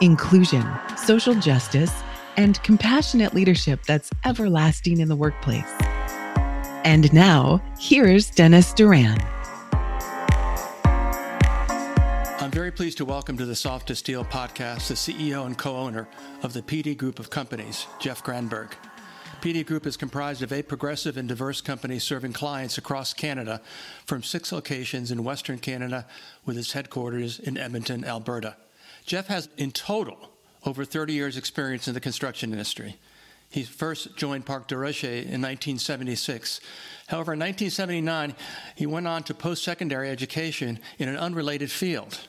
inclusion, social justice, and compassionate leadership that's everlasting in the workplace. And now, here's Dennis Duran. I'm very pleased to welcome to the Soft to Steel podcast the CEO and co owner of the PD Group of Companies, Jeff Granberg. PD Group is comprised of eight progressive and diverse companies serving clients across Canada from six locations in Western Canada with its headquarters in Edmonton, Alberta. Jeff has in total over 30 years' experience in the construction industry. He first joined Park Derochie in 1976. However, in 1979, he went on to post secondary education in an unrelated field.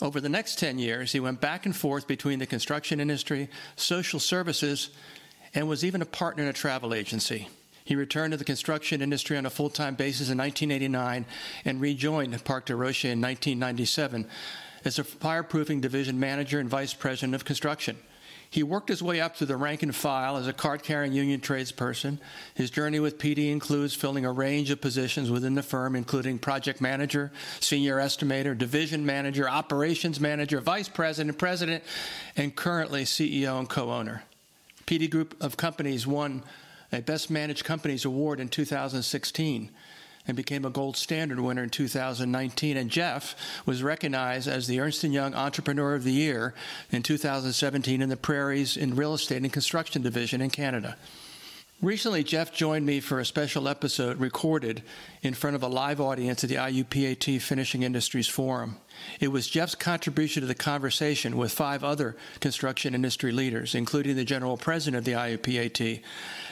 Over the next 10 years, he went back and forth between the construction industry, social services, and was even a partner in a travel agency. He returned to the construction industry on a full time basis in 1989 and rejoined Park Derochie in 1997 as a fireproofing division manager and vice president of construction. He worked his way up through the rank and file as a card carrying union tradesperson. His journey with PD includes filling a range of positions within the firm, including project manager, senior estimator, division manager, operations manager, vice president, president, and currently CEO and co owner. PD Group of Companies won a Best Managed Companies Award in 2016 and became a gold standard winner in 2019. And Jeff was recognized as the Ernst & Young Entrepreneur of the Year in 2017 in the Prairies in Real Estate and Construction Division in Canada. Recently, Jeff joined me for a special episode recorded in front of a live audience at the IUPAT Finishing Industries Forum. It was Jeff's contribution to the conversation with five other construction industry leaders, including the general president of the IUPAT,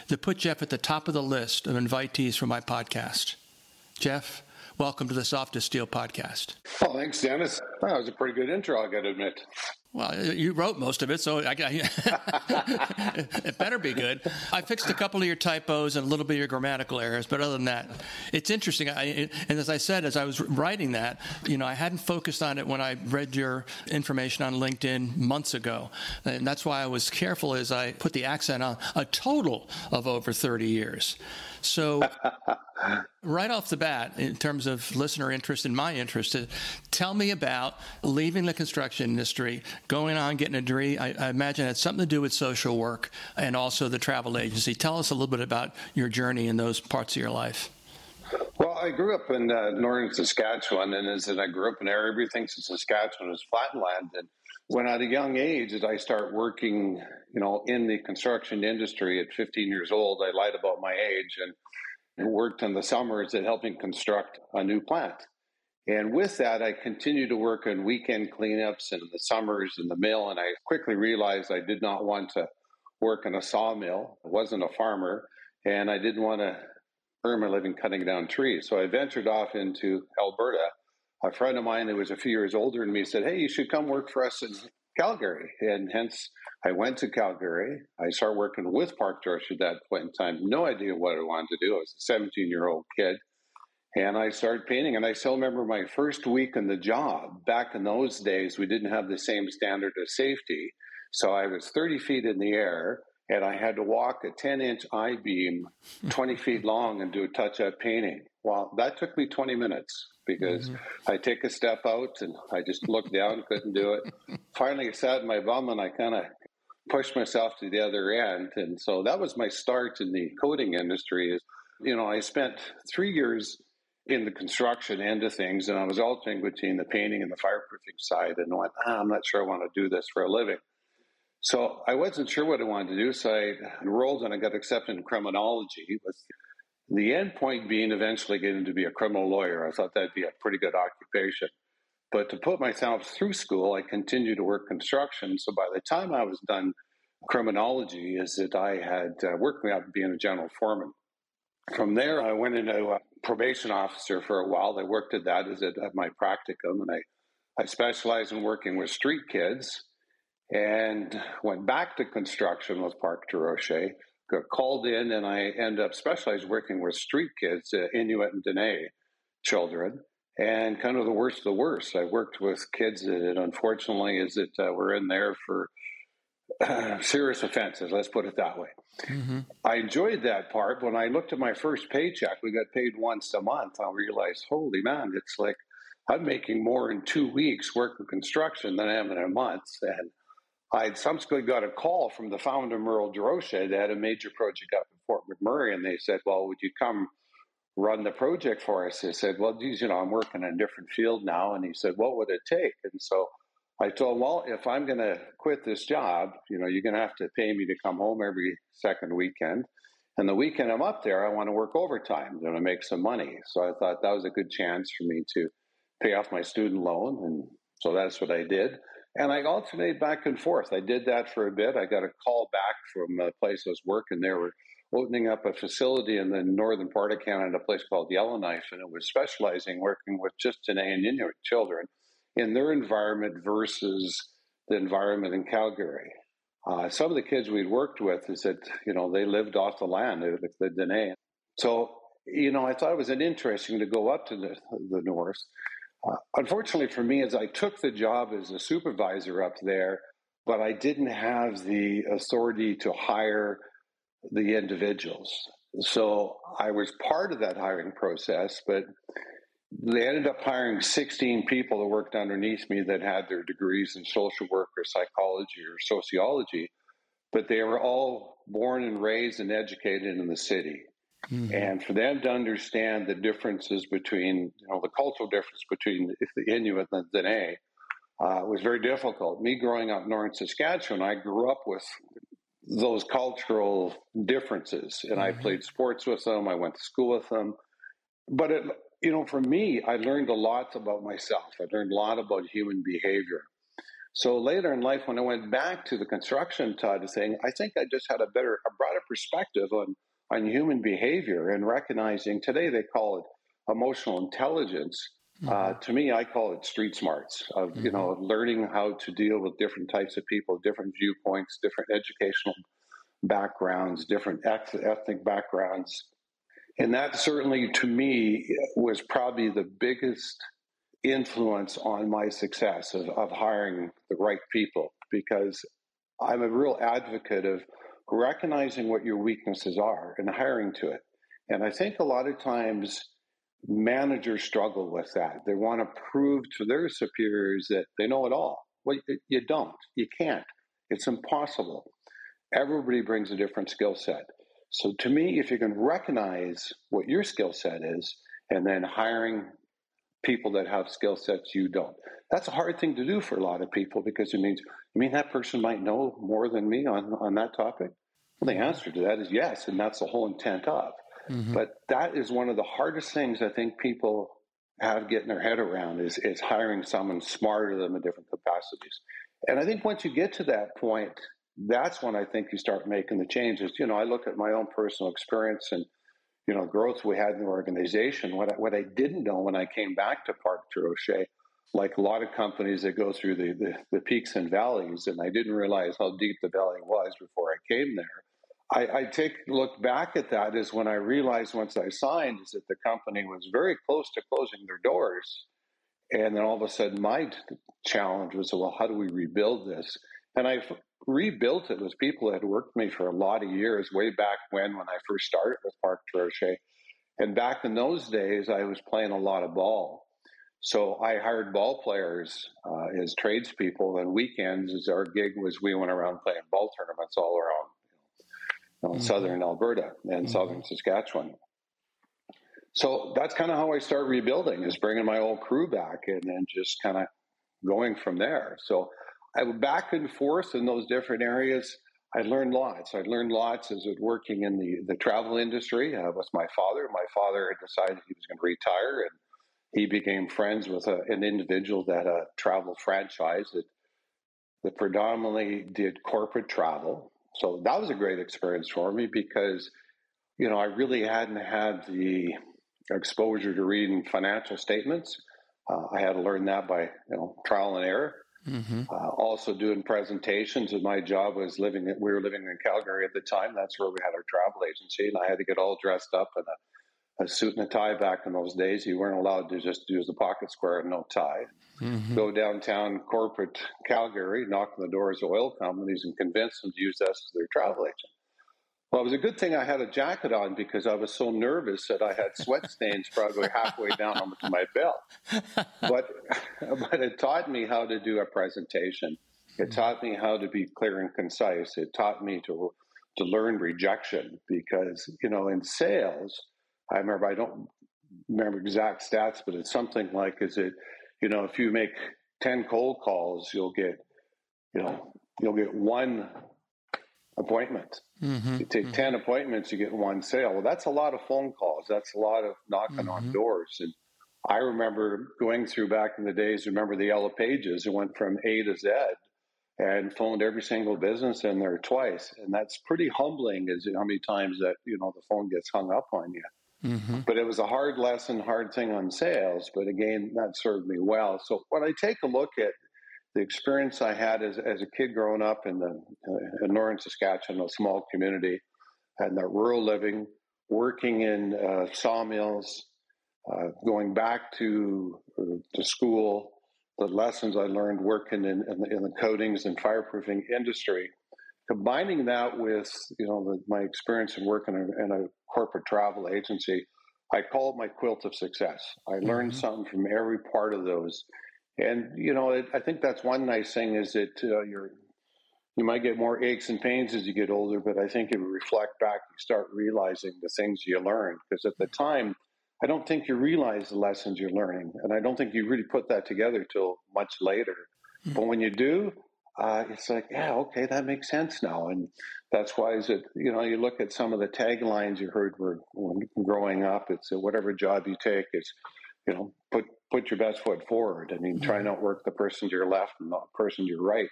that put Jeff at the top of the list of invitees for my podcast. Jeff, welcome to the Soft as Steel podcast. Well, thanks, Dennis. That was a pretty good intro, I got to admit. Well, you wrote most of it, so I, it better be good. I fixed a couple of your typos and a little bit of your grammatical errors, but other than that, it's interesting. I, and as I said, as I was writing that, you know, I hadn't focused on it when I read your information on LinkedIn months ago, and that's why I was careful as I put the accent on a total of over 30 years. So, right off the bat, in terms of listener interest and my interest, uh, tell me about leaving the construction industry, going on getting a degree. I, I imagine it had something to do with social work and also the travel agency. Tell us a little bit about your journey in those parts of your life. Well, I grew up in uh, northern Saskatchewan, and as I grew up in there, everything in Saskatchewan is flatland. And when at a young age, as I start working, you know, in the construction industry at 15 years old, I lied about my age and worked in the summers at helping construct a new plant. And with that, I continued to work on weekend cleanups and in the summers in the mill. And I quickly realized I did not want to work in a sawmill. I wasn't a farmer, and I didn't want to earn my living cutting down trees. So I ventured off into Alberta a friend of mine who was a few years older than me said, Hey, you should come work for us in Calgary. And hence I went to Calgary. I started working with Park Derochie at that point in time. No idea what I wanted to do. I was a 17 year old kid. And I started painting. And I still remember my first week in the job. Back in those days, we didn't have the same standard of safety. So I was 30 feet in the air and I had to walk a 10 inch I beam 20 feet long and do a touch up painting. Well, that took me 20 minutes because mm-hmm. I take a step out and I just looked down, couldn't do it. Finally, I sat in my bum and I kind of pushed myself to the other end. And so that was my start in the coating industry. Is you know, I spent three years in the construction end of things, and I was alternating between the painting and the fireproofing side, and went, ah, I'm not sure I want to do this for a living. So I wasn't sure what I wanted to do, so I enrolled and I got accepted in criminology with the end point being eventually getting to be a criminal lawyer. I thought that'd be a pretty good occupation. But to put myself through school, I continued to work construction. So by the time I was done criminology, is that I had uh, worked me up to being a general foreman. From there, I went into a probation officer for a while. I worked at that as at, at my practicum, and I, I specialized in working with street kids and went back to construction with Park Derochie. Got called in, and I ended up specialized working with street kids, uh, Inuit and Dene children, and kind of the worst of the worst. I worked with kids that, unfortunately, is that uh, were in there for uh, serious offenses. Let's put it that way. Mm-hmm. I enjoyed that part. When I looked at my first paycheck, we got paid once a month. I realized, holy man, it's like I'm making more in two weeks working construction than I am in a month. And I subsequently got a call from the founder, Merle Derochie, that had a major project up in Fort McMurray, and they said, "Well, would you come run the project for us?" I said, "Well, geez, you know, I'm working in a different field now," and he said, "What would it take?" And so I told him, "Well, if I'm going to quit this job, you know, you're going to have to pay me to come home every second weekend." And the weekend I'm up there, I want to work overtime, know, to make some money. So I thought that was a good chance for me to pay off my student loan. And so that's what I did. And I alternated back and forth. I did that for a bit. I got a call back from a place I was working. They were opening up a facility in the northern part of Canada, a place called Yellowknife, and it was specializing working with just Dene and Inuit children in their environment versus the environment in Calgary. Uh, some of the kids we'd worked with is that you know they lived off the land, the, the Dene. So you know, I thought it was an interesting to go up to the, the north uh, unfortunately for me, as I took the job as a supervisor up there, but I didn't have the authority to hire the individuals. So I was part of that hiring process, but they ended up hiring 16 people that worked underneath me that had their degrees in social work or psychology or sociology, but they were all born and raised and educated in the city. Mm-hmm. And for them to understand the differences between, you know, the cultural difference between the Inuit and the Dene uh, was very difficult. Me growing up in northern Saskatchewan, I grew up with those cultural differences, and mm-hmm. I played sports with them. I went to school with them, but it, you know, for me, I learned a lot about myself. I learned a lot about human behavior. So later in life, when I went back to the construction side of thing, I think I just had a better, a broader perspective on on human behavior and recognizing today they call it emotional intelligence. Uh, mm-hmm. Uh, to me, I call it street smarts of mm-hmm. you know learning how to deal with different types of people, different viewpoints, different educational backgrounds, different ethnic backgrounds, and that certainly to me was probably the biggest influence on my success of, of hiring the right people because I'm a real advocate of recognizing what your weaknesses are and hiring to it. And I think a lot of times managers struggle with that. They want to prove to their superiors that they know it all. Well, you don't. You can't. It's impossible. Everybody brings a different skill set. So to me, if you can recognize what your skill set is and then hiring people that have skill sets you don't. That's a hard thing to do for a lot of people because it means, I mean, that person might know more than me on, on that topic. Well, the answer to that is yes, and that's the whole intent of. Mm-hmm. But that is one of the hardest things I think people have getting their head around is, is hiring someone smarter than them in different capacities. And I think once you get to that point, that's when I think you start making the changes. You know, I look at my own personal experience and you know, growth we had in the organization. What I, what I didn't know when I came back to Park Derochie, like a lot of companies that go through the, the, the, peaks and valleys, and I didn't realize how deep the valley was before I came there. I, I take look back at that is when I realized once I signed is that the company was very close to closing their doors, and then all of a sudden my challenge was, well, how do we rebuild this? And I rebuilt it with people that had worked with me for a lot of years, way back when, when I first started with Park Derochie. And back in those days, I was playing a lot of ball. So I hired ball players uh, as tradespeople, and weekends as our gig was we went around playing ball tournaments all around you know, mm-hmm. southern Alberta and mm-hmm. southern Saskatchewan. So that's kind of how I start rebuilding is bringing my old crew back and then just kind of going from there. So I went back and forth in those different areas. I learned lots. I learned lots as working in the, the travel industry uh, with my father. My father had decided he was going to retire, and he became friends with a, an individual that a uh, travel franchise that, that predominantly did corporate travel. So that was a great experience for me because, you know, I really hadn't had the exposure to reading financial statements. Uh, I had to learn that by, you know, trial and error. Mm-hmm. Uh, also doing presentations. And my job was living. We were living in Calgary at the time. That's where we had our travel agency, and I had to get all dressed up in a, a suit and a tie. Back in those days, you weren't allowed to just use the pocket square and no tie. Mm-hmm. Go downtown corporate Calgary, knock on the doors of oil companies, and convince them to use us as their travel agent. Well, it was a good thing I had a jacket on because I was so nervous that I had sweat stains probably halfway down onto my belt. But but it taught me how to do a presentation. It taught me how to be clear and concise. It taught me to to learn rejection because you know in sales, I remember I don't remember exact stats, but it's something like is it you know if you make ten cold calls, you'll get you know you'll get one appointment. Mm-hmm, you take mm-hmm. 10 appointments, you get one sale. Well, that's a lot of phone calls. That's a lot of knocking mm-hmm. on doors. And I remember going through back in the days, remember the yellow pages, it went from A to Z and phoned every single business in there twice. And that's pretty humbling is how many times that, you know, the phone gets hung up on you. Mm-hmm. But it was a hard lesson, hard thing on sales. But again, that served me well. So when I take a look at the experience I had as, as a kid growing up in the uh, in northern Saskatchewan, a small community, and that rural living, working in uh, sawmills, uh, going back to uh, to school, the lessons I learned working in, in, the, in the coatings and fireproofing industry, combining that with you know the, my experience in working in, in a corporate travel agency, I call it my quilt of success. I learned mm-hmm. something from every part of those and you know, it, I think that's one nice thing is that uh, you're you might get more aches and pains as you get older, but I think if you reflect back, you start realizing the things you learned. Because at the time, I don't think you realize the lessons you're learning, and I don't think you really put that together till much later. Mm-hmm. But when you do, uh, it's like, yeah, okay, that makes sense now, and that's why is it. You know, you look at some of the taglines you heard were when growing up. It's uh, whatever job you take, it's you know, put put your best foot forward. I mean, try mm-hmm. not work the person to your left and the person to your right.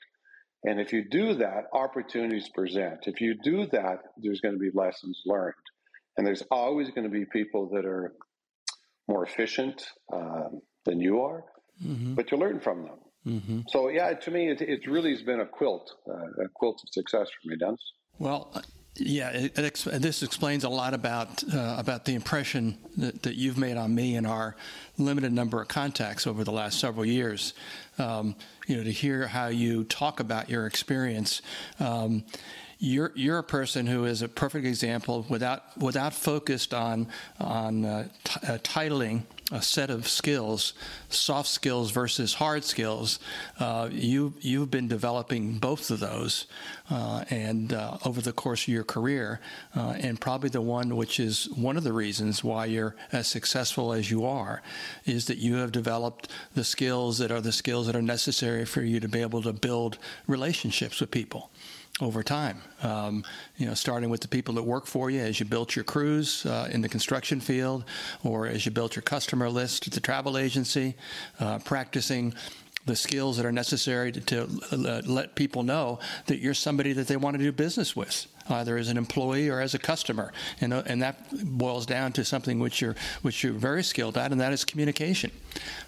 And if you do that, opportunities present. If you do that, there's going to be lessons learned. And there's always going to be people that are more efficient um, than you are, mm-hmm. but you learn from them. Mm-hmm. So, yeah, to me, it, it really has been a quilt, uh, a quilt of success for me, Dennis. Well, yeah, it, it, this explains a lot about uh, about the impression that, that you've made on me and our limited number of contacts over the last several years. Um, you know, to hear how you talk about your experience. Um, you're you're a person who is a perfect example without without focused on on uh, t- uh, titling a set of skills, soft skills versus hard skills. Uh, you you've been developing both of those, uh, and uh, over the course of your career, uh, and probably the one which is one of the reasons why you're as successful as you are, is that you have developed the skills that are the skills that are necessary for you to be able to build relationships with people over time. Um, you know, starting with the people that work for you as you built your crews uh, in the construction field, or as you built your customer list at the travel agency, uh, practicing the skills that are necessary to, to uh, let people know that you're somebody that they want to do business with either as an employee or as a customer, and, uh, and that boils down to something which you're which you're very skilled at, and that is communication.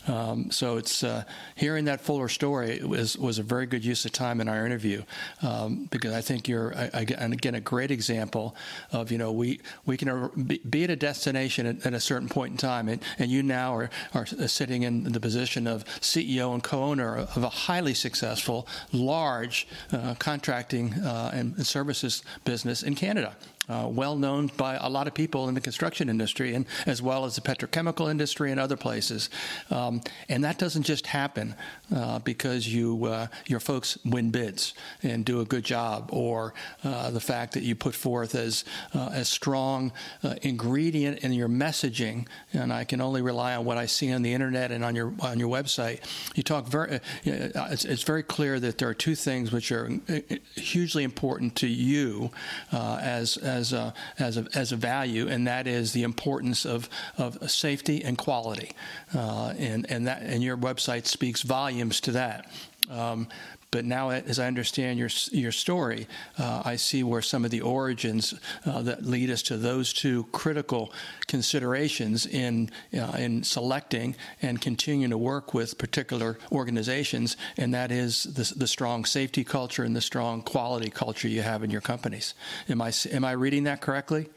Um, so it's uh, hearing that fuller story was was a very good use of time in our interview um, because I think you're I, I, and again a great example of you know we we can be at a destination at, at a certain point in time, and, and you now are are sitting in the position of CEO and co-owner of a highly successful large uh, contracting uh, and services business in Canada uh, well known by a lot of people in the construction industry and as well as the petrochemical industry and other places. Um, and that doesn't just happen uh, because you uh, your folks win bids and do a good job, or uh, the fact that you put forth as uh, a strong ingredient in your messaging. And I can only rely on what I see on the internet and on your on your website. You talk very. It's, it's, very clear that there are two things which are hugely important to you as as a, as a, as a value, and that is the importance of, of safety and quality. Uh, and, and, that, and your website speaks volumes to that. Um, but now, as I understand your your story, uh, I see where some of the origins uh, that lead us to those two critical considerations in uh, in selecting and continuing to work with particular organizations, and that is the, the strong safety culture and the strong quality culture you have in your companies. Am I am I reading that correctly?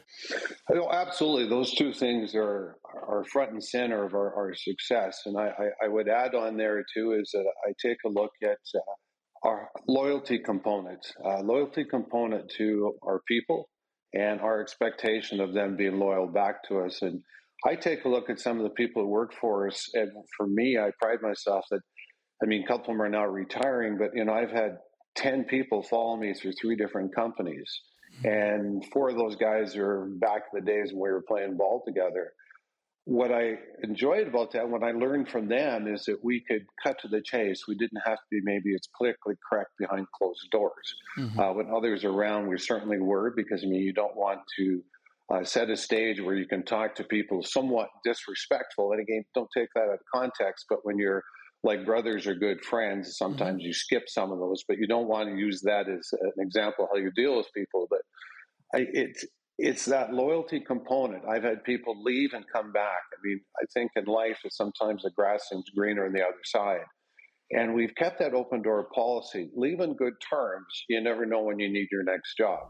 Oh, absolutely. Those two things are are front and center of our, our success. And I, I, I, would add on there too is that I take a look at uh, our loyalty component, uh, loyalty component to our people, and our expectation of them being loyal back to us. And I take a look at some of the people who work for us, and for me, I pride myself that, I mean, a couple of them are now retiring, but you know, I've had ten people follow me through three different companies. And four of those guys are back in the days when we were playing ball together. What I enjoyed about that, what I learned from them, is that we could cut to the chase. We didn't have to be maybe it's politically correct behind closed doors. Mm-hmm. Uh, when others are around, we certainly were, because I mean, you don't want to uh, set a stage where you can talk to people somewhat disrespectful. And again, don't take that out of context, but when you're like brothers or good friends. Sometimes mm-hmm. you skip some of those, but you don't want to use that as an example how you deal with people. But I, it's it's that loyalty component. I've had people leave and come back. I mean, I think in life, it's sometimes the grass seems greener on the other side. And we've kept that open door policy. Leave on good terms. You never know when you need your next job.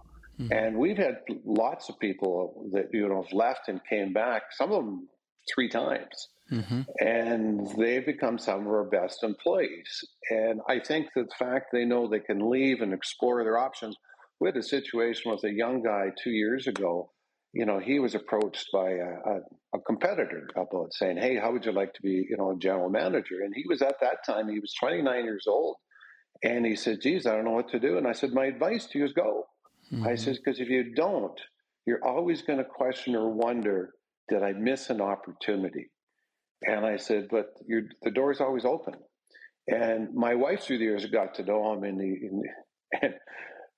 Mm-hmm. And we've had lots of people that you know have left and came back. Some of them three times. Mm-hmm. And they've become some of our best employees. And I think that the fact they know they can leave and explore their options. We had a situation with a young guy two years ago. You know, he was approached by a, a, a competitor about saying, Hey, how would you like to be, you know, a general manager? And he was at that time, he was 29 years old. And he said, Geez, I don't know what to do. And I said, My advice to you is go. Mm-hmm. I said, Because if you don't, you're always going to question or wonder, Did I miss an opportunity? And I said, but the door's always open. And my wife through the years got to know him, and he, and, and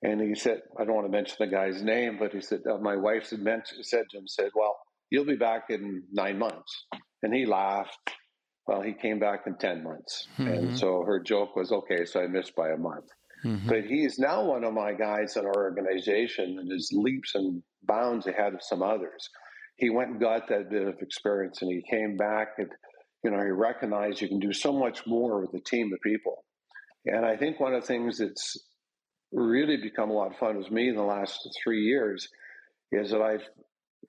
he said, I don't want to mention the guy's name, but he said, uh, my wife said, said to him, said, well, you'll be back in nine months. And he laughed. Well, he came back in 10 months. Mm-hmm. And so her joke was, okay, so I missed by a month. Mm-hmm. But he's now one of my guys in our organization and is leaps and bounds ahead of some others he went and got that bit of experience and he came back and you know he recognized you can do so much more with a team of people and i think one of the things that's really become a lot of fun with me in the last three years is that i've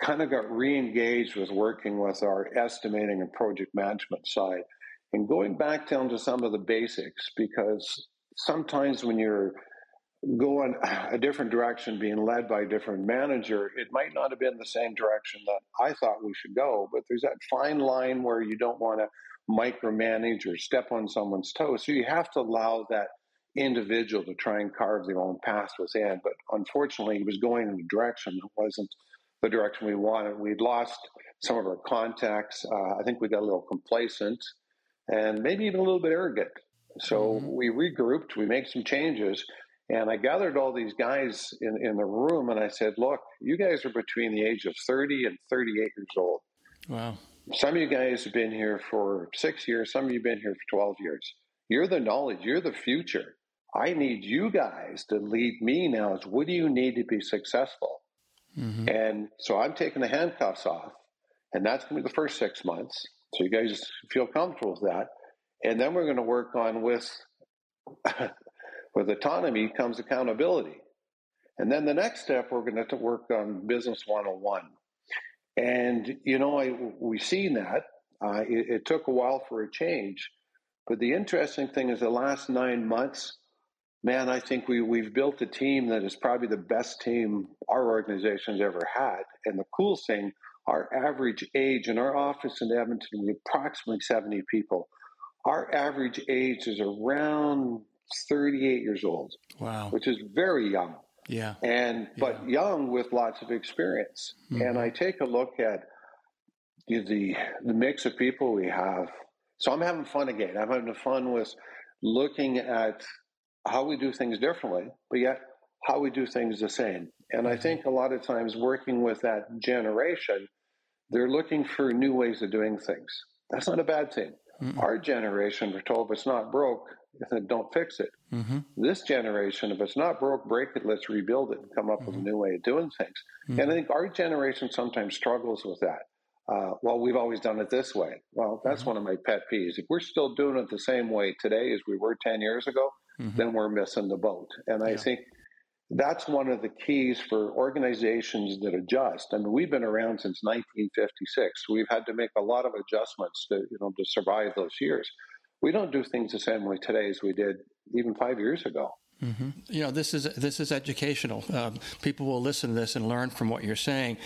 kind of got re-engaged with working with our estimating and project management side and going back down to some of the basics because sometimes when you're going a different direction, being led by a different manager, it might not have been the same direction that I thought we should go. But there's that fine line where you don't want to micromanage or step on someone's toes. So you have to allow that individual to try and carve their own path within. But unfortunately, he was going in a direction that wasn't the direction we wanted. We'd lost some of our contacts. Uh, I think we got a little complacent and maybe even a little bit arrogant. So mm-hmm. we regrouped, we made some changes, and I gathered all these guys in, in the room and I said, Look, you guys are between the age of 30 and 38 years old. Wow. Some of you guys have been here for six years, some of you have been here for 12 years. You're the knowledge, you're the future. I need you guys to lead me now. Is what do you need to be successful? Mm-hmm. And so I'm taking the handcuffs off, and that's going to be the first six months. So you guys feel comfortable with that. And then we're going to work on with With autonomy comes accountability. And then the next step, we're going to work on business 101. And, you know, I, we've seen that. Uh, it, it took a while for a change. But the interesting thing is the last nine months, man, I think we, we've built a team that is probably the best team our organization's ever had. And the cool thing, our average age in our office in Edmonton, we have approximately 70 people. Our average age is around 38 years old. Wow. Which is very young. Yeah. And but yeah. young with lots of experience. Mm-hmm. And I take a look at the the mix of people we have. So I'm having fun again. I'm having fun with looking at how we do things differently, but yet how we do things the same. And I mm-hmm. think a lot of times working with that generation, they're looking for new ways of doing things. That's not a bad thing. Mm-hmm. Our generation, we're told if it's not broke, then don't fix it. Mm-hmm. This generation, if it's not broke, break it, let's rebuild it and come up with a mm-hmm. new way of doing things. And I think our generation sometimes struggles with that. Uh, well, we've always done it this way. Well, that's mm-hmm. one of my pet peeves. If we're still doing it the same way today as we were 10 years ago, mm-hmm. then we're missing the boat. And I think that's one of the keys for organizations that adjust. I mean, we've been around since 1956. We've had to make a lot of adjustments to, you know, to survive those years. We don't do things the same way today as we did even five years ago. Mm-hmm. You know, this is this is educational. Um, people will listen to this and learn from what you're saying.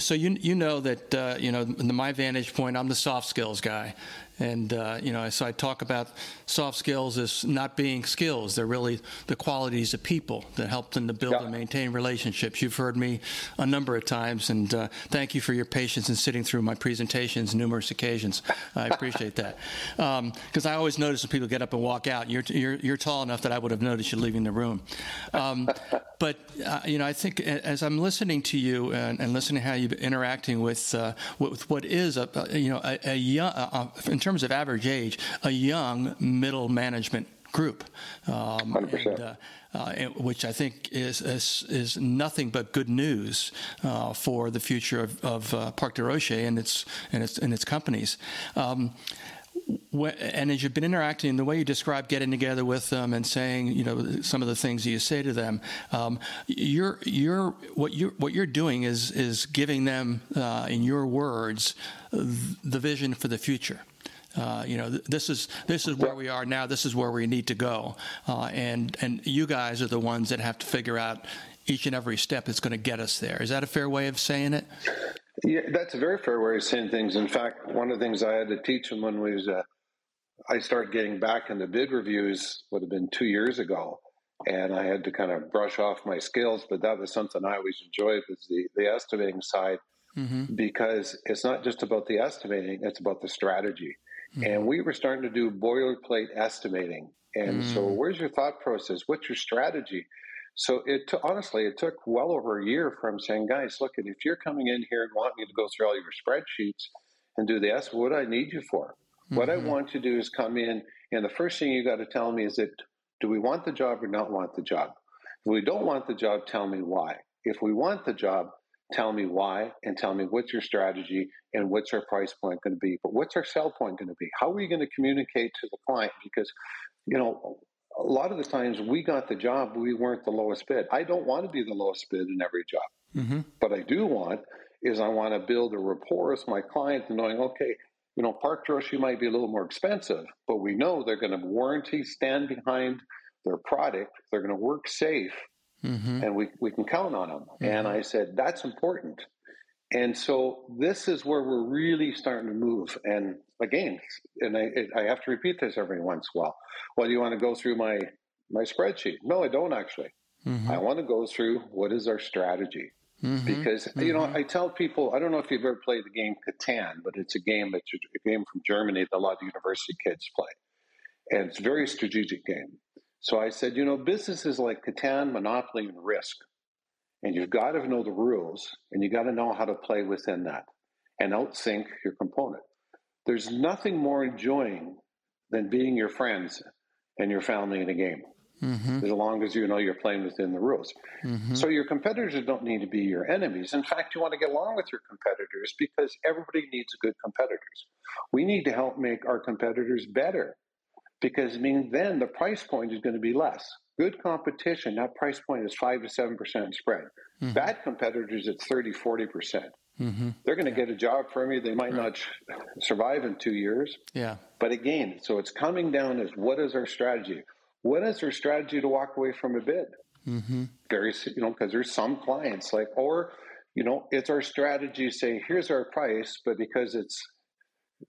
So you you know that uh, you know my vantage point. I'm the soft skills guy, and, uh, you know, so I talk about soft skills as not being skills. They're really the qualities of people that help them to build and maintain relationships. You've heard me a number of times, and uh, thank you for your patience in sitting through my presentations numerous occasions. I appreciate that. Because um, I always notice when people get up and walk out, you're, you're, you're tall enough that I would have noticed you leaving the room. Um, but, uh, you know, I think as I'm listening to you and, and listening to how you're interacting with, uh, with what is, a, you know, a, a young, terms of average age, a young middle management group, um, and, uh, uh, which I think is, is, is nothing but good news uh, for the future of, of uh, Park Derochie and its and its and its companies. Um, and as you've been interacting, the way you describe getting together with them and saying, you know, some of the things you say to them, um, you're you're what you're what you're doing is is giving them, uh, in your words, the vision for the future. Uh, you know, th- this is this is where we are now. This is where we need to go, uh, and and you guys are the ones that have to figure out each and every step that's going to get us there. Is that a fair way of saying it? Yeah, that's a very fair way of saying things. In fact, one of the things I had to teach them when we was uh, I started getting back into bid reviews would have been two years ago, and I had to kind of brush off my skills. But that was something I always enjoyed was the the estimating side. Mm-hmm. Because it's not just about the estimating; it's about the strategy. Mm-hmm. And we were starting to do boilerplate estimating. And mm-hmm. so, mm. where's your thought process? What's your strategy? So, it t- honestly, it took well over a year from saying, guys, look, if you're coming in here and want me to go through all your spreadsheets and do this, what do I need you for? Mm-hmm. What I mm-hmm. want to do is come in, and the first thing you got to tell me is that do we want the job or not want the job? If we don't want the job, tell me why. If we want the job, tell me why and tell me what's your strategy and what's our price point going to be. But what's our sell point going to be? How are we going to communicate to the client? Because, you know, a lot of the times we got the job, we weren't the lowest bid. I don't want to be the lowest bid in every job. Mm-hmm. But I do want is I want to build a rapport with my client and knowing, okay, you know, Park Derochie might be a little more expensive, but we know they're going to warranty, stand behind their product. They're going to work safe mm-hmm. and we, we can count on them. Mm-hmm. And I said, that's important. And so this is where we're really starting to move. And again, and I, I have to repeat this every once in a while. Well, do you want to go through my, my spreadsheet? No, I don't actually. Mm-hmm. I want to go through what is our strategy. Mm-hmm. Because you know, mm-hmm. I tell people, I don't know if you've ever played the game Catan, but it's a game that's a game from Germany that a lot of university kids play, and it's a very strategic game. So I said, you know, businesses like Catan, Monopoly, and Risk. And you've got to know the rules and you've got to know how to play within that and outsync your component. There's nothing more enjoying than being your friends and your family in a game. Mm-hmm. As long as you know you're playing within the rules. Mm-hmm. So your competitors don't need to be your enemies. In fact, you want to get along with your competitors because everybody needs good competitors. We need to help make our competitors better because I mean then the price point is going to be less. Good competition, that price point is five to seven percent spread. Mm-hmm. Bad competitors, it's 30, 40 percent. Mm-hmm. They're going to yeah. get a job from you. They might right. not survive in two years. Yeah. But again, so it's coming down as what is our strategy? What is our strategy to walk away from a bid? Mm-hmm. Very, you know, because there's some clients like, or you know, it's our strategy. to Say, here's our price, but because it's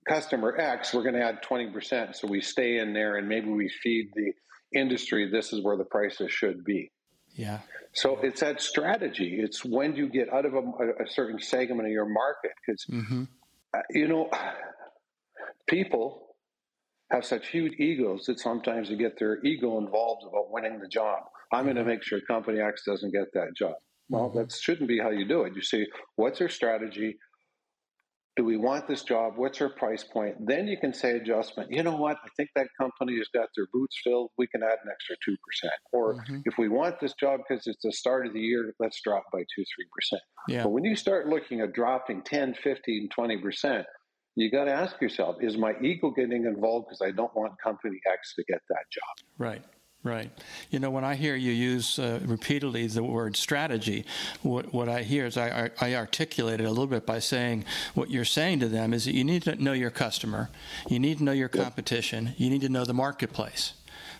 customer X, we're going to add 20%. So we stay in there and maybe we feed the industry. This is where the prices should be. Yeah. So it's that strategy. It's when you get out of a, a certain segment of your market. Because, mm-hmm. uh, you know, people have such huge egos that sometimes they get their ego involved about winning the job. I'm going to make sure company X doesn't get that job. Well, mm-hmm. that shouldn't be how you do it. You see, what's their strategy? Do we want this job? What's our price point? Then you can say adjustment. You know what? I think that company has got their boots filled. We can add an extra 2%. Or mm-hmm. if we want this job because it's the start of the year, let's drop by 2 3%. Yeah. But when you start looking at dropping 10, 15, 20%, you got to ask yourself is my ego getting involved because I don't want company X to get that job? Right. Right. You know, when I hear you use uh, repeatedly the word strategy, what, what I hear is I, I articulate it a little bit by saying what you're saying to them is that you need to know your customer, you need to know your competition, you need to know the marketplace.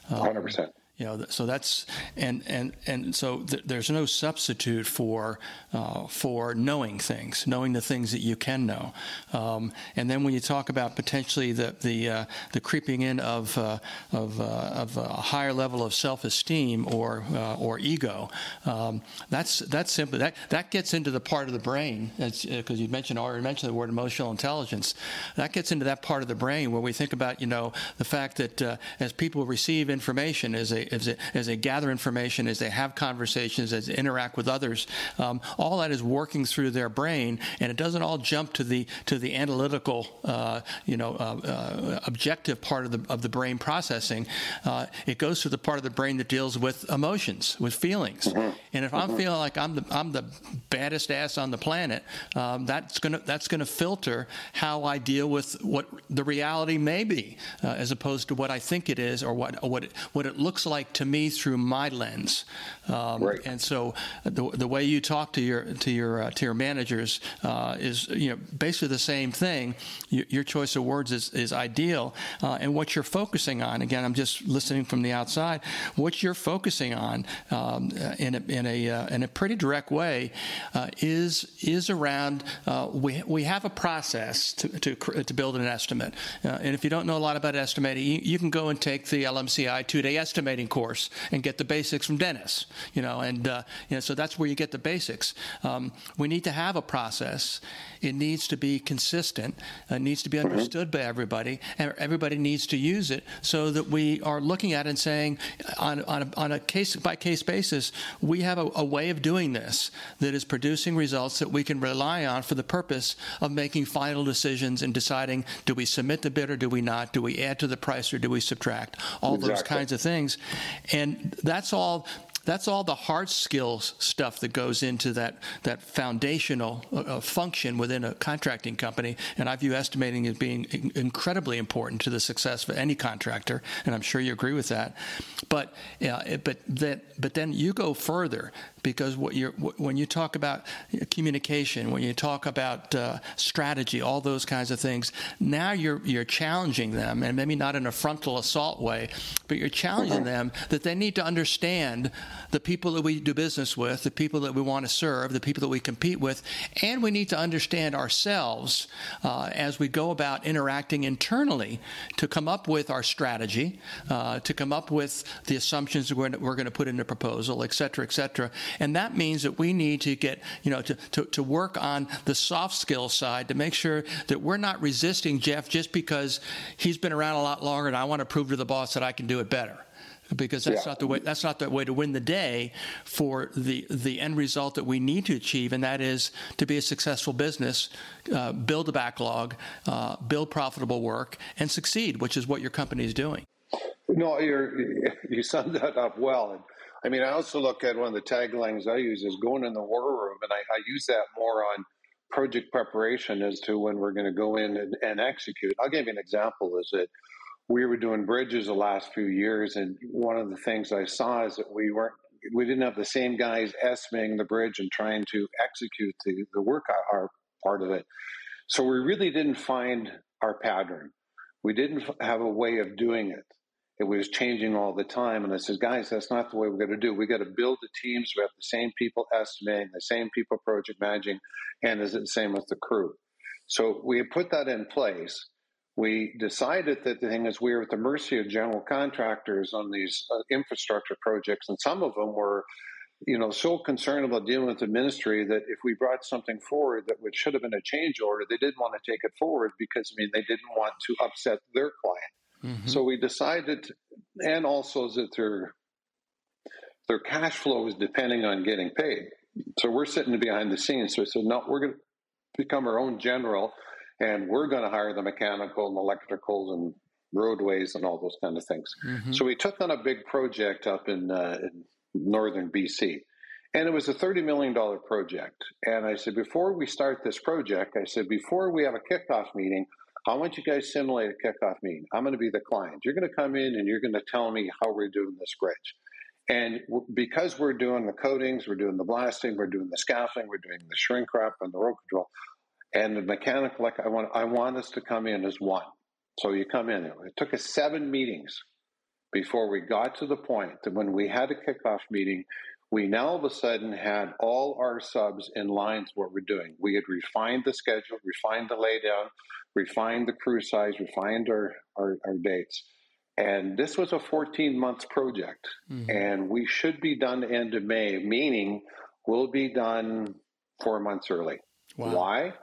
Um, 100% you know so that's and and and so th- there's no substitute for uh, for knowing things knowing the things that you can know. Um, and then when you talk about potentially the the uh, the creeping in of uh, of, uh, of a higher level of self-esteem or uh, or ego um, that's that's simply that that gets into the part of the brain because uh, you mentioned already mentioned the word emotional intelligence. That gets into that part of the brain where we think about you know the fact that as people receive information as as they, as they gather information, as they have conversations, as they interact with others, um, all that is working through their brain, and it doesn't all jump to the to the analytical, uh, you know, uh, uh, objective part of the of the brain processing. Uh, it goes to the part of the brain that deals with emotions, with feelings. Mm-hmm. And if I'm mm-hmm. feeling like I'm the I'm the baddest ass on the planet, um, that's gonna that's gonna filter how I deal with what the reality may be, uh, as opposed to what I think it is or what what it, what it looks like like to me through my lens. Um, right. And so the, the way you talk to your to your uh, to your managers uh, is you know basically the same thing. Your, your choice of words is, is ideal, uh, and what you're focusing on. Again, I'm just listening from the outside. What you're focusing on um, in a in a uh, in a pretty direct way uh, is is around uh, we we have a process to to, to build an estimate. and if you don't know a lot about estimating, you, you can go and take the LMCI two day estimating course and get the basics from Dennis. You know, and uh, you know, so that's where you get the basics. Um, we need to have a process. It needs to be consistent. It needs to be mm-hmm. understood by everybody, and everybody needs to use it so that we are looking at it and saying, on on a, on a case by case basis, we have a, a way of doing this that is producing results that we can rely on for the purpose of making final decisions and deciding do we submit the bid or do we not? Do we add to the price or do we subtract? All exactly. those kinds of things. And that's all that's all the hard skills stuff that goes into that that foundational uh, uh, function within a contracting company. And I view estimating as being in- incredibly important to the success of any contractor, and I'm sure you agree with that. But uh, but that but then you go further because what you're when you talk about communication, when you talk about uh, strategy, all those kinds of things, now you're you're challenging them, and maybe not in a frontal assault way, but you're challenging mm-hmm. them that they need to understand the people that we do business with, the people that we want to serve, the people that we compete with, and we need to understand ourselves uh, as we go about interacting internally to come up with our strategy, uh, to come up with the assumptions we're, we're going to put in the proposal, et cetera, et cetera, and that means that we need to get, you know, to, to, to work on the soft skill side to make sure that we're not resisting Jeff just because he's been around a lot longer and I want to prove to the boss that I can do it better because that's yeah. not the way that's not the way to win the day for the the end result that we need to achieve and that is to be a successful business uh, build a backlog uh, build profitable work and succeed which is what your company is doing no you're you summed that up well and I mean, I also look at one of the taglines I use is going in the war room, and I, I use that more on project preparation as to when we're going to go in and, and, execute. I'll give you an example is that we were doing bridges the last few years, and one of the things I saw is that we weren't we didn't have the same guys estimating the bridge and trying to execute the, the work uh, our part of it. So we really didn't find our pattern. We didn't have a way of doing it it was changing all the time. And I said, guys, that's not the way we're going to do. We got to build the teams. We have the same people estimating, the same people project managing, and is it the same with the crew? So we put that in place. We decided that the thing is we were at the mercy of general contractors on these uh, infrastructure projects, and some of them were, you know, so concerned about dealing with the ministry that if we brought something forward that would should have been a change order, they didn't want to take it forward because I mean they didn't want to upset their client. Mm-hmm. So we decided, and also that their their cash flow is depending on getting paid. So we're sitting behind the scenes. So we said, no, we're going to become our own general, and we're going to hire the mechanical and electrical and roadways and all those kind of things. Mm-hmm. So we took on a big project up in, uh, in northern BC. And it was a $30 million project. And I said, before we start this project, I said, before we have a kickoff meeting, I want you guys simulate a kickoff meeting. I'm going to be the client. You're going to come in and you're going to tell me how we're doing this bridge. And because we're doing the coatings, we're doing the blasting, we're doing the scaffolding, we're doing the shrink wrap and the road control, and the mechanical, like I want, I want us to come in as one. So you come in. It took us seven meetings before we got to the point that when we had a kickoff meeting, we now all of a sudden had all our subs in lines what we're doing. We had refined the schedule, refined the laydown, refined the crew size, refined our, our, our dates. And this was a 14 month project, mm-hmm. and we should be done end of May, meaning we'll be done four months early. Wow. Why?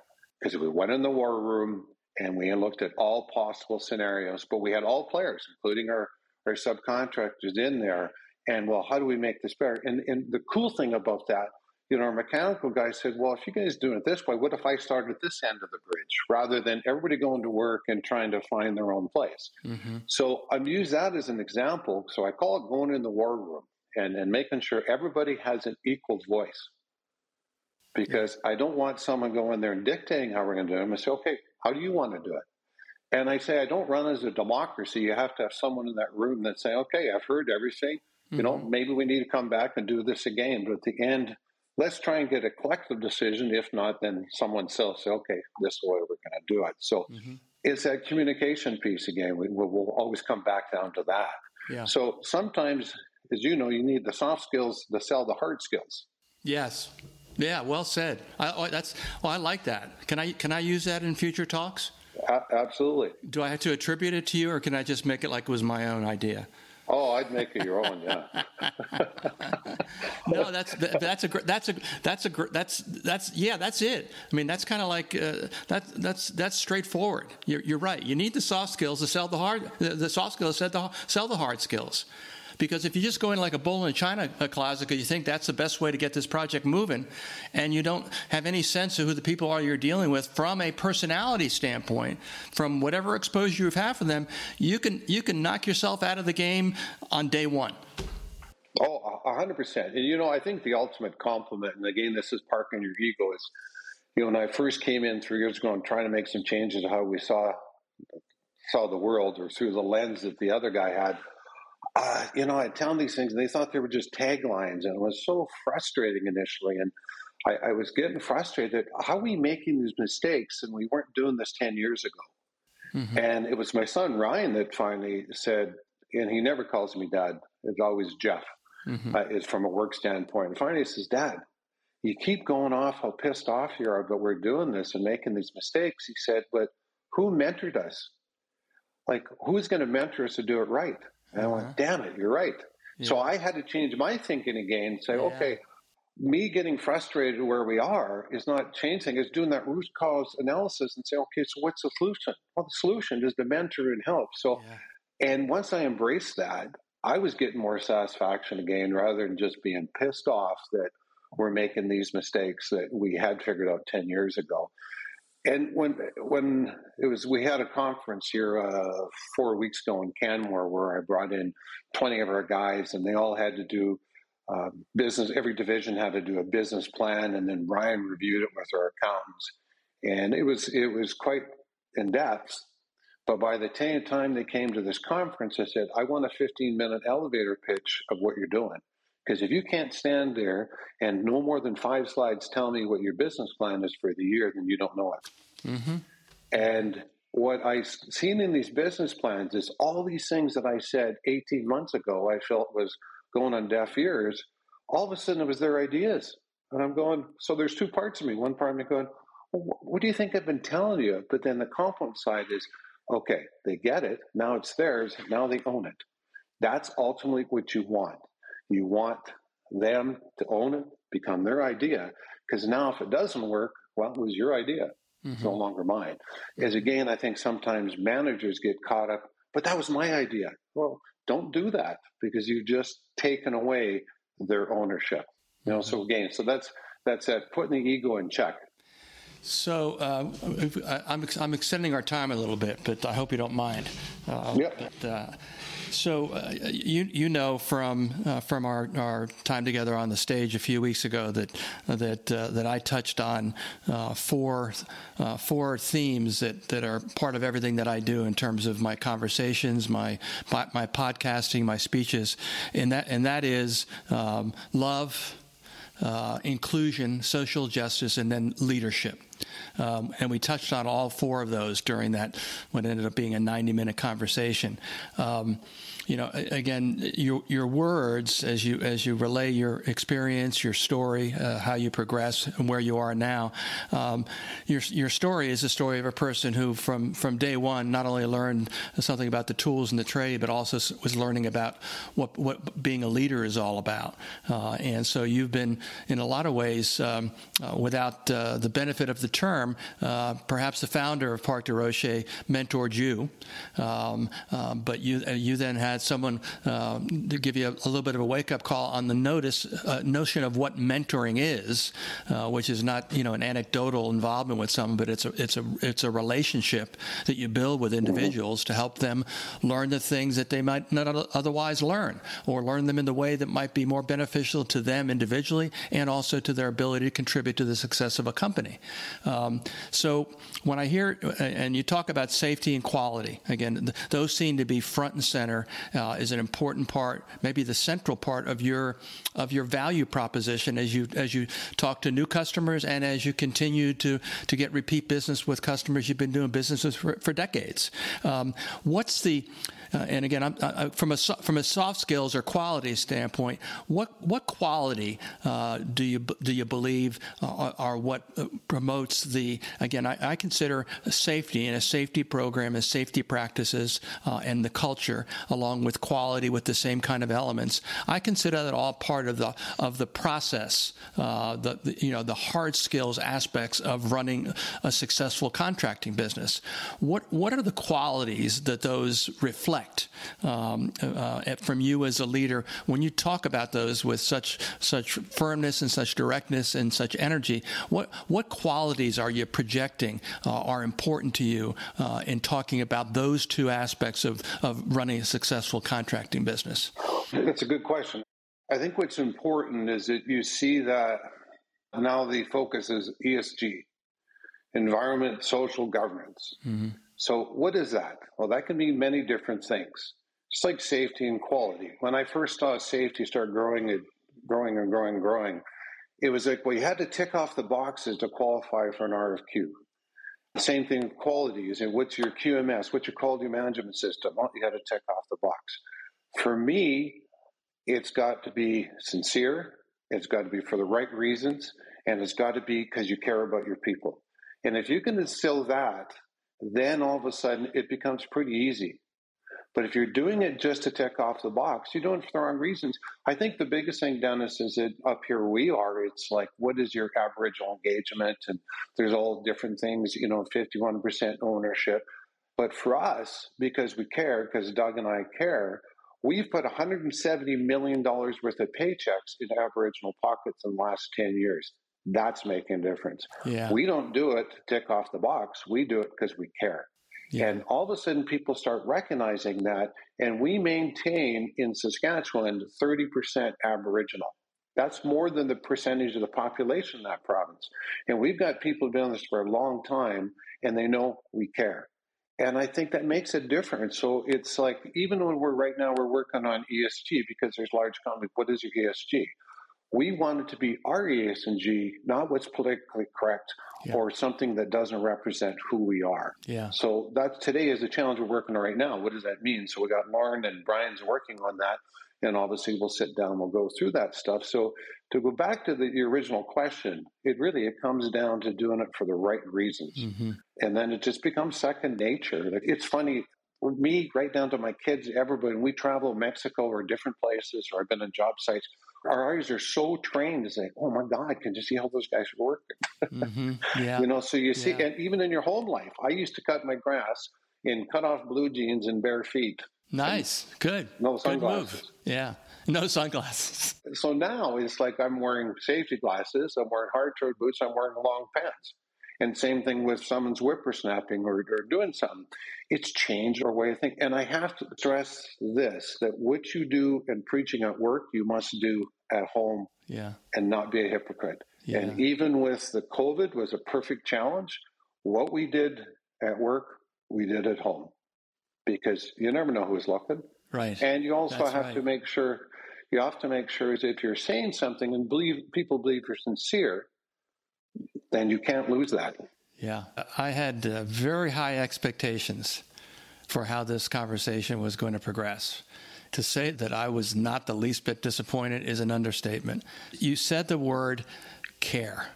Because we went in the war room and we looked at all possible scenarios, but we had all players, including our, our subcontractors, in there and well, how do we make this better? And and the cool thing about that, you know, our mechanical guy said, well, if you guys doing it this way, what if I start at this end of the bridge rather than everybody going to work and trying to find their own place? Mm-hmm. So I'm use that as an example. So I call it going in the war room and, and making sure everybody has an equal voice. Because yeah. I don't want someone going there and dictating how we're going to do it. I say, okay, how do you want to do it? And I say, I don't run as a democracy. You have to have someone in that room that say, okay, I've heard everything. Mm-hmm. You know, mm-hmm. maybe we need to come back and do this again. But at the end, let's try and get a collective decision. If not, then someone else say, okay, this is the way we're going to do it. So mm-hmm. it's that communication piece again. We, will always come back down to that. Yeah. So sometimes, as you know, you need the soft skills to sell the hard skills. Yes. Yeah. Well said. I, oh, that's. Well, I like that. Can I can I use that in future talks? A- absolutely. Do I have to attribute it to you, or can I just make it like it was my own idea? Oh, I'd make it your own, yeah. no, that's that's a that's a that's a that's that's yeah, that's it. I mean, that's kind of like uh, that that's that's straightforward. You're, you're right. You need the soft skills to sell the hard. The, the soft skills to sell the hard skills. Because if you just go in like a bull in a china closet because you think that's the best way to get this project moving, and you don't have any sense of who the people are you're dealing with from a personality standpoint, from whatever exposure you've had for them, you can you can knock yourself out of the game on day one. Oh, hundred percent. And you know, I think the ultimate compliment, and again, this is parking your ego, is you know, when I first came in three years ago and trying to make some changes to how we saw saw the world or through the lens that the other guy had uh, you know, I'd tell them these things and they thought they were just taglines. And it was so frustrating initially. And I, I was getting frustrated. How are we making these mistakes? And we weren't doing this 10 years ago. Mm-hmm. And it was my son, Ryan, that finally said, and he never calls me dad, it's always Jeff, mm-hmm. uh, is from a work standpoint. And finally, he says, Dad, you keep going off how pissed off you are, but we're doing this and making these mistakes. He said, but who mentored us? Like, who's going to mentor us to do it right? And uh-huh. I went, uh-huh. damn it, you're right. Yeah. So I had to change my thinking again and say, yeah. okay, me getting frustrated where we are is not changing, it's doing that root cause analysis and say, okay, so what's the solution? Well, the solution is to mentor and help. So, yeah. and once I embraced that, I was getting more satisfaction again rather than just being pissed off that we're making these mistakes that we had figured out 10 years ago. And when when it was, we had a conference here uh, four weeks ago in Canmore where I brought in twenty of our guys, and they all had to do uh, business. Every division had to do a business plan, and then Ryan reviewed it with our accountants, and it was it was quite in depth. But by the time they came to this conference, I said, "I want a fifteen minute elevator pitch of what you're doing." Because if you can't stand there and no more than five slides tell me what your business plan is for the year, then you don't know it. Mm-hmm. And what I've seen in these business plans is all these things that I said 18 months ago I felt was going on deaf ears. All of a sudden, it was their ideas. And I'm going, so there's two parts of me. One part of me going, well, what do you think I've been telling you? But then the compliment side is, okay, they get it. Now it's theirs. Now they own it. That's ultimately what you want. You want them to own it, become their idea, because now if it doesn't work, well, it was your idea. Mm-hmm. It's no mm-hmm. longer mine. As again, I think sometimes managers get caught up, but that was my idea. Well, don't do that because you've just taken away their ownership. You know, mm-hmm. so again, so that's that's that putting the ego in check. So uh, I'm, I'm extending our time a little bit, but I hope you don't mind. Uh, yep. But, uh, so uh, you you know from uh, from our, our time together on the stage a few weeks ago that that uh, that I touched on uh, four uh, four themes that, that are part of everything that I do in terms of my conversations, my my, podcasting, my speeches, and that and that is um, love, uh, inclusion, social justice, and then leadership. Um, and we touched on all four of those during that, what ended up being a 90 minute conversation. Um, you know, again, your your words as you as you relay your experience, your story, uh, how you progress, and where you are now. Um, your your story is the story of a person who, from from day one, not only learned something about the tools and the trade, but also was learning about what what being a leader is all about. Uh, and so you've been, in a lot of ways, um, uh, without uh, the benefit of the term, uh, perhaps the founder of Park Derochie mentored you, um, uh, but you you then had someone uh, to give you a, a, little bit of a wake up call on the notice uh, notion of what mentoring is, uh, which is not you know an anecdotal involvement with someone, but it's a it's a it's a relationship that you build with individuals to help them learn the things that they might not otherwise learn, or learn them in the way that might be more beneficial to them individually and also to their ability to contribute to the success of a company. Um, so when I hear and you talk about safety and quality, again, those seem to be front and center uh, is an important part, maybe the central part of your of your value proposition as you as you talk to new customers and as you continue to to get repeat business with customers you've been doing business with for, for decades. Um, what's the uh, and again, I'm, I, from a from a soft skills or quality standpoint, what what quality uh, do you do you believe uh, are what uh, promotes the again? I, I, consider safety and a safety program as safety practices uh, and the culture, along with quality, with the same kind of elements. I consider that all part of the of the process, uh, the, the you know the hard skills aspects of running a successful contracting business. What what are the qualities that those reflect? reflect um, uh, from you as a leader when you talk about those with such such firmness and such directness and such energy? What what qualities are you projecting uh, are important to you uh, in talking about those two aspects of, of running a successful contracting business? That's a good question. I think what's important is that you see that now the focus is ESG, environment, social governance. Mm-hmm. So, what is that? Well, that can mean many different things. It's like safety and quality. When I first saw safety start growing and growing and growing and growing, it was like, well, you had to tick off the boxes to qualify for an RFQ. The same thing with quality is what's your QMS, what's your quality management system? Well, you got to tick off the box. For me, it's got to be sincere, it's got to be for the right reasons, and it's got to be because you care about your people. And if you can instill that then all of a sudden it becomes pretty easy. But if you're doing it just to tick off the box, you're doing it for the wrong reasons. I think the biggest thing, Dennis, is that up here we are, it's like, what is your Aboriginal engagement? And there's all different things, you know, 51% ownership. But for us, because we care, because Doug and I care, we've put $170 million worth of paychecks in Aboriginal pockets in the last 10 years. That's making a difference. Yeah. We don't do it to tick off the box. We do it because we care. Yeah. And all of a sudden, people start recognizing that. And we maintain in Saskatchewan 30% Aboriginal. That's more than the percentage of the population in that province. And we've got people doing this for a long time, and they know we care. And I think that makes a difference. So it's like, even when we're right now, we're working on ESG because there's large companies. What is your ESG? We want it to be our ESG, not what's politically correct yeah. or something that doesn't represent who we are. Yeah. So that today is a challenge we're working on right now. What does that mean? So we got Lauren and Brian's working on that, and obviously we'll sit down, we'll go through that stuff. So to go back to the, the original question, it really it comes down to doing it for the right reasons, mm-hmm. and then it just becomes second nature. It's funny me right down to my kids, everybody, when we travel Mexico or different places, or I've been on job sites, our eyes are so trained to say, "Oh my God, can you see how those guys are working?" Mm-hmm. Yeah. you know, so you see, yeah. and even in your home life, I used to cut my grass in cut off blue jeans and bare feet. Nice, good, no sunglasses. Good move. Yeah, no sunglasses. So now it's like I'm wearing safety glasses, I'm wearing hard toe boots, I'm wearing long pants. And same thing with someone's whippersnapping or, or doing something. It's changed our way of thinking. And I have to stress this that what you do in preaching at work, you must do at home yeah. and not be a hypocrite. Yeah. And even with the COVID was a perfect challenge. What we did at work, we did at home because you never know who's looking. Right. And you also That's have right. to make sure you have to make sure is if you're saying something and believe people believe you're sincere, then you can't lose that. Yeah. I had uh, very high expectations for how this conversation was going to progress. To say that I was not the least bit disappointed is an understatement. You said the word care.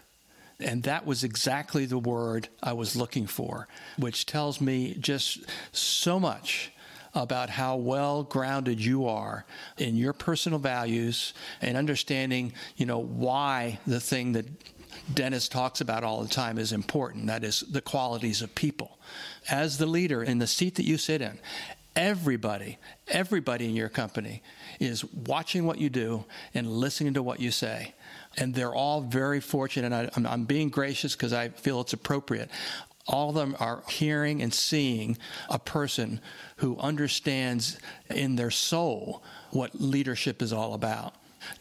And that was exactly the word I was looking for, which tells me just so much about how well grounded you are in your personal values and understanding, you know, why the thing that Dennis talks about all the time is important. That is the qualities of people. As the leader in the seat that you sit in, everybody, everybody in your company is watching what you do and listening to what you say. And they're all very fortunate. And I, I'm, I'm being gracious because I feel it's appropriate. All of them are hearing and seeing a person who understands in their soul what leadership is all about.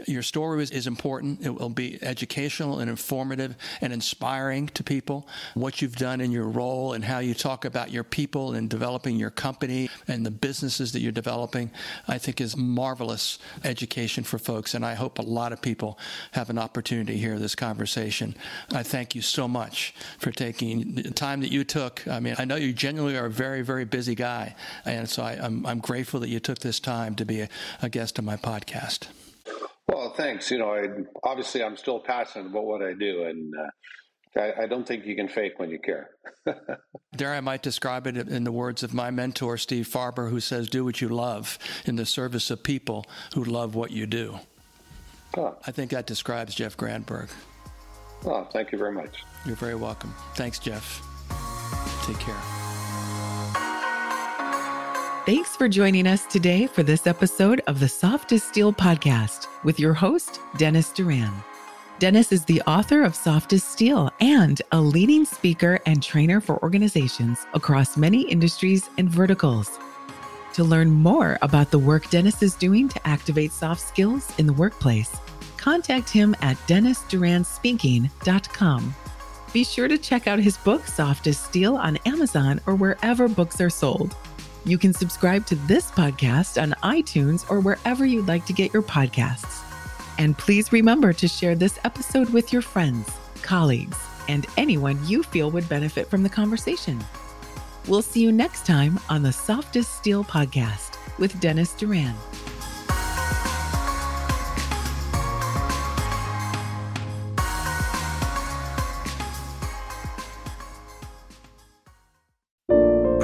Your story is, is, important. It will be educational and informative and inspiring to people. What you've done in your role and how you talk about your people and developing your company and the businesses that you're developing, I think is marvelous education for folks. And I hope a lot of people have an opportunity to hear this conversation. I thank you so much for taking the time that you took. I mean, I know you genuinely are a very, very busy guy. And so I, am I'm, I'm grateful that you took this time to be a, a guest on my podcast. Well, thanks. You know, I, obviously I'm still passionate about what I do, and uh, I, I, don't think you can fake when you care. there, I might describe it in the words of my mentor, Steve Farber, who says, Do what you love in the service of people who love what you do. Oh. I think that describes Jeff Granberg. Oh, thank you very much. You're very welcome. Thanks, Jeff. Take care. Thanks for joining us today for this episode of the Soft as Steel podcast with your host, Dennis Duran. Dennis is the author of Soft as Steel and a leading speaker and trainer for organizations across many industries and verticals. To learn more about the work Dennis is doing to activate soft skills in the workplace, contact him at dennisduranspeaking.com. Be sure to check out his book, Soft as Steel, on Amazon or wherever books are sold. You can subscribe to this podcast on iTunes or wherever you'd like to get your podcasts. And please remember to share this episode with your friends, colleagues, and anyone you feel would benefit from the conversation. We'll see you next time on the Soft as Steel podcast with Dennis Duran.